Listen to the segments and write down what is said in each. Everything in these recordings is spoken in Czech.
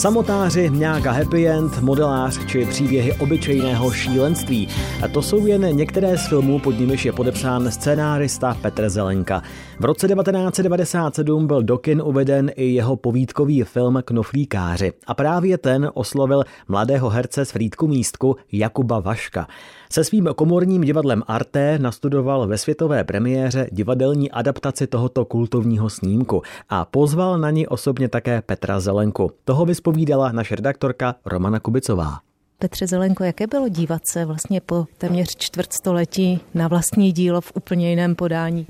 Samotáři, nějaká happy end, modelář či příběhy obyčejného šílenství. A to jsou jen některé z filmů, pod nimiž je podepsán scénárista Petr Zelenka. V roce 1997 byl do kin uveden i jeho povídkový film Knoflíkáři a právě ten oslovil mladého herce z Frýdku místku Jakuba Vaška. Se svým komorním divadlem Arte nastudoval ve světové premiéře divadelní adaptaci tohoto kultovního snímku a pozval na ní osobně také Petra Zelenku. Toho vyspovídala naše redaktorka Romana Kubicová. Petře Zelenko, jaké bylo dívat se vlastně po téměř čtvrtstoletí na vlastní dílo v úplně jiném podání?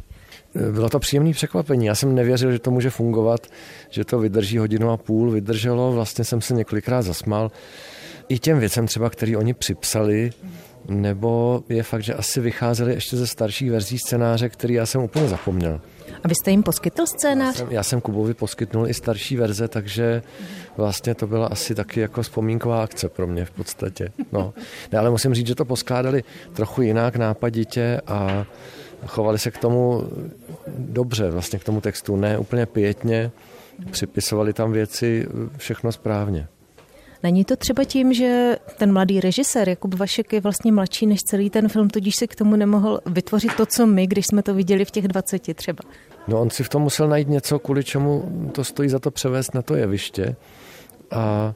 Bylo to příjemné překvapení. Já jsem nevěřil, že to může fungovat, že to vydrží hodinu a půl. Vydrželo, vlastně jsem se několikrát zasmal. I těm věcem třeba, který oni připsali, nebo je fakt, že asi vycházeli ještě ze starších verzí scénáře, který já jsem úplně zapomněl. A vy jste jim poskytl scénář? Já jsem, já jsem Kubovi poskytnul i starší verze, takže vlastně to byla asi taky jako vzpomínková akce pro mě v podstatě. No. Ne, ale musím říct, že to poskládali trochu jinak, nápaditě a chovali se k tomu dobře, vlastně k tomu textu, ne úplně pětně, připisovali tam věci všechno správně. Není to třeba tím, že ten mladý režisér Jakub Vašek je vlastně mladší než celý ten film, tudíž si k tomu nemohl vytvořit to, co my, když jsme to viděli v těch 20 třeba? No on si v tom musel najít něco, kvůli čemu to stojí za to převést na to jeviště a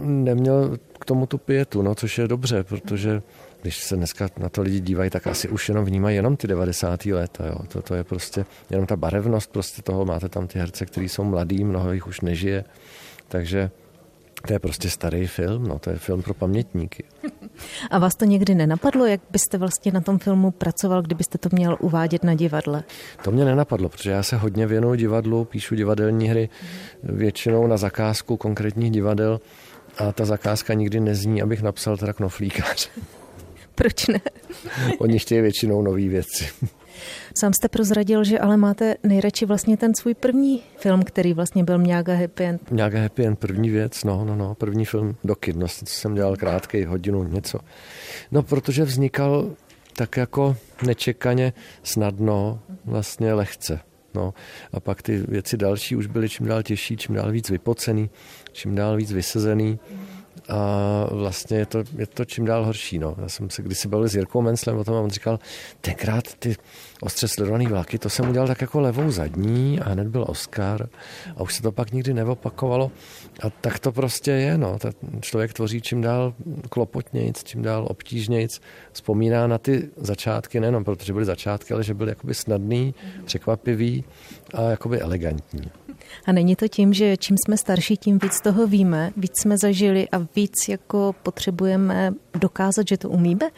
neměl k tomu tu pětu, no, což je dobře, protože když se dneska na to lidi dívají, tak asi už jenom vnímají jenom ty 90. léta. Jo. To, to je prostě jenom ta barevnost prostě toho. Máte tam ty herce, kteří jsou mladí, mnoho jich už nežije. Takže to je prostě starý film, no, to je film pro pamětníky. A vás to někdy nenapadlo, jak byste vlastně na tom filmu pracoval, kdybyste to měl uvádět na divadle? To mě nenapadlo, protože já se hodně věnuju divadlu, píšu divadelní hry, většinou na zakázku konkrétních divadel a ta zakázka nikdy nezní, abych napsal teda knoflíkař. Proč ne? Oni chtějí většinou nové věci. Sám jste prozradil, že ale máte nejradši vlastně ten svůj první film, který vlastně byl Mňága Happy End. Mňága Happy End, první věc, no, no, no, první film do kin, no, co jsem dělal krátký, hodinu, něco. No, protože vznikal tak jako nečekaně, snadno, vlastně lehce. No, a pak ty věci další už byly čím dál těžší, čím dál víc vypocený, čím dál víc vysezený a vlastně je to, je to čím dál horší. No. Já jsem se kdysi bavil s Jirkou Menclem o tom a on říkal, tenkrát ty ostře sledované vlaky, to jsem udělal tak jako levou zadní a hned byl Oscar a už se to pak nikdy neopakovalo. A tak to prostě je. No. Ten člověk tvoří čím dál klopotnějc, čím dál obtížnějc. Vzpomíná na ty začátky, nejenom protože byly začátky, ale že byly jakoby snadný, překvapivý a jakoby elegantní. A není to tím, že čím jsme starší, tím víc toho víme, víc jsme zažili a víc jako potřebujeme dokázat, že to umíme?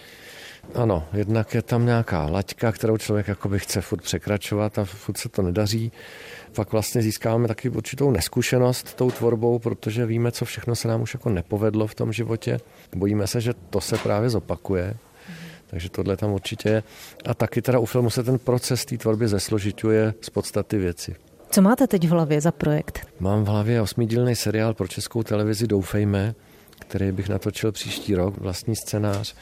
Ano, jednak je tam nějaká laťka, kterou člověk jakoby chce furt překračovat a furt se to nedaří. Pak vlastně získáváme taky určitou neskušenost tou tvorbou, protože víme, co všechno se nám už jako nepovedlo v tom životě. Bojíme se, že to se právě zopakuje. Takže tohle tam určitě je. A taky teda u filmu se ten proces té tvorby zesložituje z podstaty věci. Co máte teď v hlavě za projekt? Mám v hlavě osmidílný seriál pro českou televizi Doufejme, který bych natočil příští rok, vlastní scénář.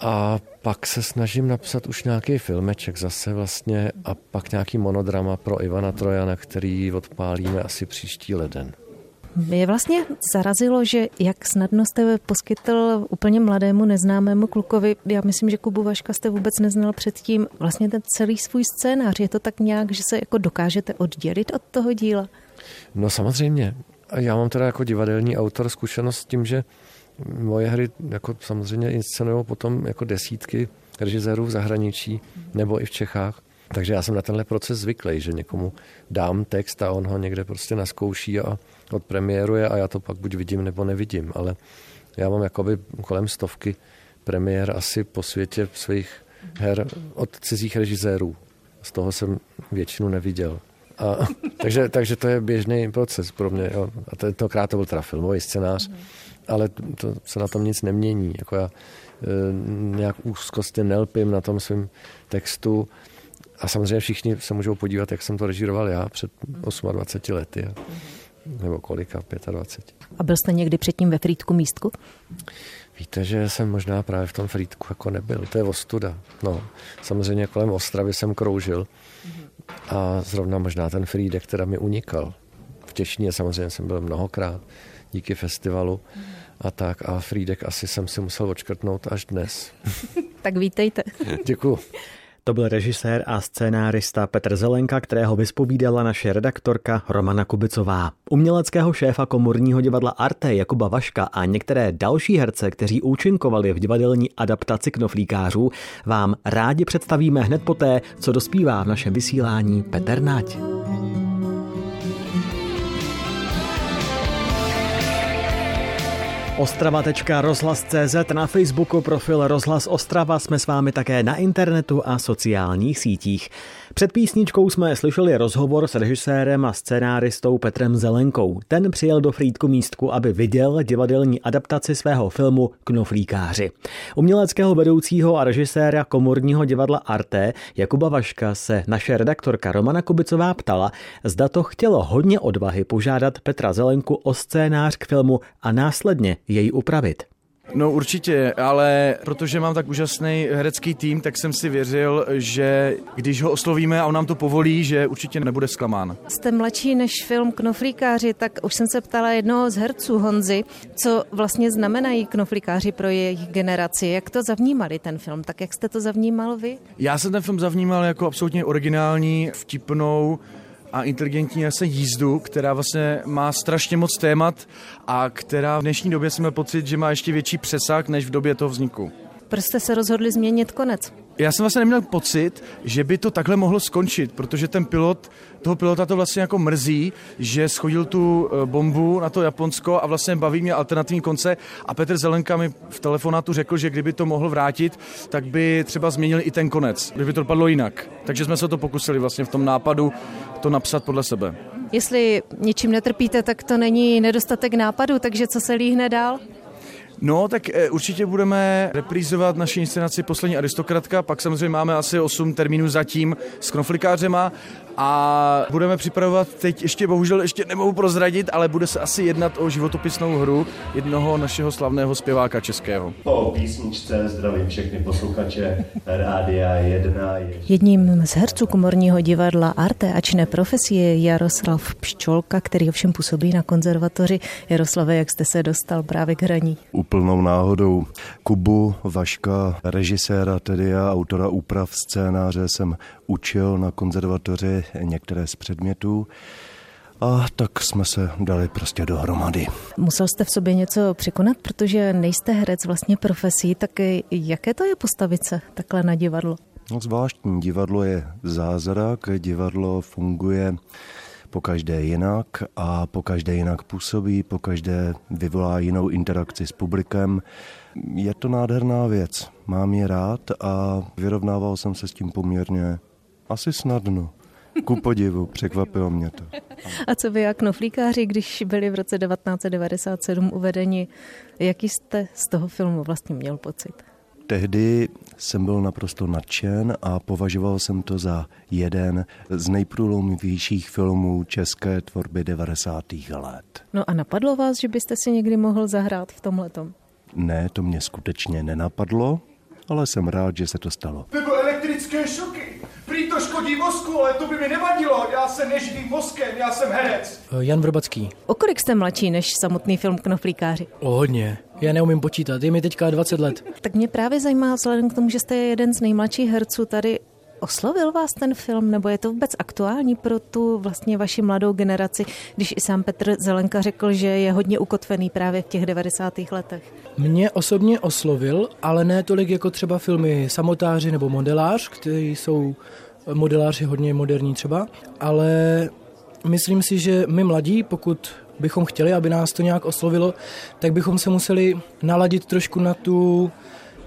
A pak se snažím napsat už nějaký filmeček zase vlastně a pak nějaký monodrama pro Ivana Trojana, který odpálíme asi příští leden. Mě vlastně zarazilo, že jak snadno jste poskytl úplně mladému neznámému klukovi, já myslím, že Kubu Vaška jste vůbec neznal předtím, vlastně ten celý svůj scénář. Je to tak nějak, že se jako dokážete oddělit od toho díla? No samozřejmě. Já mám teda jako divadelní autor zkušenost s tím, že moje hry jako samozřejmě inscenují potom jako desítky režisérů v zahraničí nebo i v Čechách. Takže já jsem na tenhle proces zvyklý, že někomu dám text a on ho někde prostě naskouší a odpremiéruje a já to pak buď vidím nebo nevidím. Ale já mám jakoby kolem stovky premiér asi po světě svých her od cizích režisérů. Z toho jsem většinu neviděl. A, takže, takže to je běžný proces pro mě. Jo. A tentokrát to byl teda filmový scénář, ale to se na tom nic nemění. Jako já e, nějak úzkostně nelpím na tom svém textu a samozřejmě všichni se můžou podívat, jak jsem to režíroval já před 28 lety. Nebo kolika, 25. A byl jste někdy předtím ve Frýdku místku? Víte, že jsem možná právě v tom Frýdku jako nebyl. To je ostuda. No, samozřejmě kolem Ostravy jsem kroužil a zrovna možná ten Frýdek teda mi unikal. V Těšíně samozřejmě jsem byl mnohokrát. díky festivalu a tak. A Frídek asi jsem si musel odškrtnout až dnes. tak vítejte. Děkuji. To byl režisér a scénárista Petr Zelenka, kterého vyspovídala naše redaktorka Romana Kubicová. Uměleckého šéfa komorního divadla Arte Jakuba Vaška a některé další herce, kteří účinkovali v divadelní adaptaci knoflíkářů, vám rádi představíme hned poté, co dospívá v našem vysílání Petr Nať. Ostrava.rozhlas.cz na Facebooku profil Rozhlas Ostrava jsme s vámi také na internetu a sociálních sítích. Před písničkou jsme slyšeli rozhovor s režisérem a scénáristou Petrem Zelenkou. Ten přijel do Frýdku místku, aby viděl divadelní adaptaci svého filmu Knoflíkáři. Uměleckého vedoucího a režiséra komorního divadla Arte Jakuba Vaška se naše redaktorka Romana Kubicová ptala, zda to chtělo hodně odvahy požádat Petra Zelenku o scénář k filmu a následně jej upravit. No určitě, ale protože mám tak úžasný herecký tým, tak jsem si věřil, že když ho oslovíme a on nám to povolí, že určitě nebude zklamán. Jste mladší než film Knoflíkáři, tak už jsem se ptala jednoho z herců Honzy, co vlastně znamenají knoflíkáři pro jejich generaci. Jak to zavnímali ten film? Tak jak jste to zavnímal vy? Já jsem ten film zavnímal jako absolutně originální, vtipnou, a inteligentní se jízdu, která vlastně má strašně moc témat a která v dnešní době jsme pocit, že má ještě větší přesah než v době toho vzniku. Proč jste se rozhodli změnit konec? Já jsem vlastně neměl pocit, že by to takhle mohlo skončit, protože ten pilot, toho pilota to vlastně jako mrzí, že schodil tu eh, bombu na to Japonsko a vlastně baví mě alternativní konce a Petr Zelenka mi v telefonátu řekl, že kdyby to mohl vrátit, tak by třeba změnil i ten konec, kdyby to dopadlo jinak. Takže jsme se to pokusili vlastně v tom nápadu to napsat podle sebe. Jestli něčím netrpíte, tak to není nedostatek nápadu, takže co se líhne dál? No, tak e, určitě budeme reprízovat naši inscenaci Poslední aristokratka, pak samozřejmě máme asi 8 termínů zatím s knoflikářema a budeme připravovat teď ještě, bohužel ještě nemohu prozradit, ale bude se asi jednat o životopisnou hru jednoho našeho slavného zpěváka českého. Po písničce zdravím všechny posluchače Rádia 1. Jedním z herců komorního divadla Arte Ačné profesie je Jaroslav Pščolka, který ovšem působí na konzervatoři. Jaroslave, jak jste se dostal právě k hraní? Úplnou náhodou. Kubu Vaška, režiséra tedy a autora úprav scénáře jsem učil na konzervatoři některé z předmětů. A tak jsme se dali prostě dohromady. Musel jste v sobě něco překonat, protože nejste herec vlastně profesí, tak jaké to je postavit se takhle na divadlo? No, zvláštní divadlo je zázrak, divadlo funguje po každé jinak a po každé jinak působí, po každé vyvolá jinou interakci s publikem. Je to nádherná věc, mám ji rád a vyrovnával jsem se s tím poměrně asi snadno. Ku podivu, překvapilo mě to. A co vy jak noflíkáři, když byli v roce 1997 uvedeni, jaký jste z toho filmu vlastně měl pocit? Tehdy jsem byl naprosto nadšen a považoval jsem to za jeden z nejprůlomovějších filmů české tvorby 90. let. No a napadlo vás, že byste si někdy mohl zahrát v tomhletom? Ne, to mě skutečně nenapadlo, ale jsem rád, že se to stalo. Nebo elektrické šoky. Prý to škodí mozku, ale to by mi nevadilo. Já se neživím mozkem, já jsem herec. Jan Vrbacký. O kolik jste mladší než samotný film Knoflíkáři? O hodně. Já neumím počítat, je mi teďka 20 let. Tak mě právě zajímá, vzhledem k tomu, že jste jeden z nejmladších herců tady, Oslovil vás ten film, nebo je to vůbec aktuální pro tu vlastně vaši mladou generaci, když i sám Petr Zelenka řekl, že je hodně ukotvený právě v těch 90. letech? Mě osobně oslovil, ale ne tolik jako třeba filmy Samotáři nebo Modelář, kteří jsou modeláři hodně moderní třeba, ale myslím si, že my mladí, pokud bychom chtěli, aby nás to nějak oslovilo, tak bychom se museli naladit trošku na tu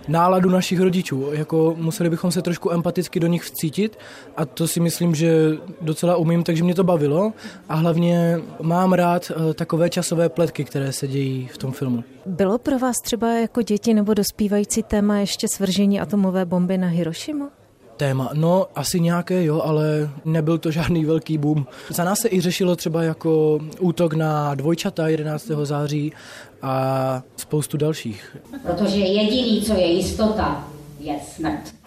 náladu našich rodičů. Jako museli bychom se trošku empaticky do nich vcítit a to si myslím, že docela umím, takže mě to bavilo a hlavně mám rád eh, takové časové pletky, které se dějí v tom filmu. Bylo pro vás třeba jako děti nebo dospívající téma ještě svržení atomové bomby na Hirošimu? Téma. No, asi nějaké, jo, ale nebyl to žádný velký boom. Za nás se i řešilo třeba jako útok na dvojčata 11. září a spoustu dalších. Protože jediný, co je jistota, je smrt.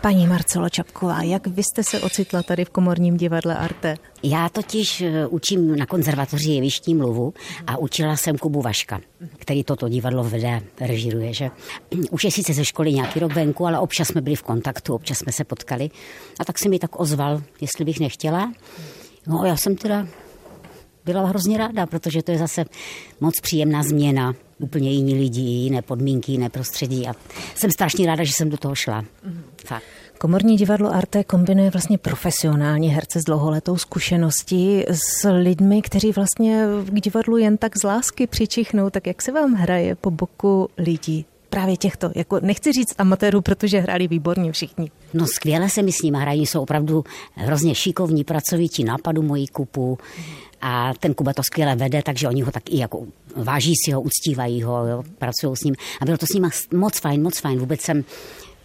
Paní Marcelo Čapková, jak vy jste se ocitla tady v komorním divadle Arte? Já totiž eh, učím na konzervatoři jevištní mluvu a učila jsem Kubu Vaška, který toto divadlo vede, režiruje, že? Už je sice ze školy nějaký rok venku, ale občas jsme byli v kontaktu, občas jsme se potkali. A tak se mi tak ozval, jestli bych nechtěla. No já jsem teda byla hrozně ráda, protože to je zase moc příjemná změna. Úplně jiní lidi, jiné podmínky, jiné prostředí a jsem strašně ráda, že jsem do toho šla. Fakt. Komorní divadlo Arte kombinuje vlastně profesionální herce s dlouholetou zkušeností s lidmi, kteří vlastně k divadlu jen tak z lásky přičichnou. Tak jak se vám hraje po boku lidí právě těchto, jako nechci říct amatérů, protože hráli výborně všichni. No skvěle se mi s nimi hrají, jsou opravdu hrozně šikovní, pracovití, nápadu mojí kupu a ten Kuba to skvěle vede, takže oni ho tak i jako váží si ho, uctívají ho, jo, pracují s ním a bylo to s ním moc fajn, moc fajn, vůbec jsem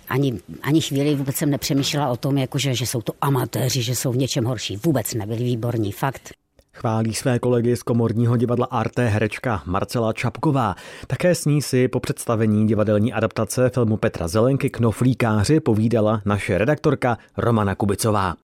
ani, ani chvíli vůbec jsem nepřemýšlela o tom, jakože, že jsou to amatéři, že jsou v něčem horší. Vůbec nebyli výborní, fakt. Chválí své kolegy z komorního divadla Arte herečka Marcela Čapková. Také s ní si po představení divadelní adaptace filmu Petra Zelenky Knoflíkáři povídala naše redaktorka Romana Kubicová.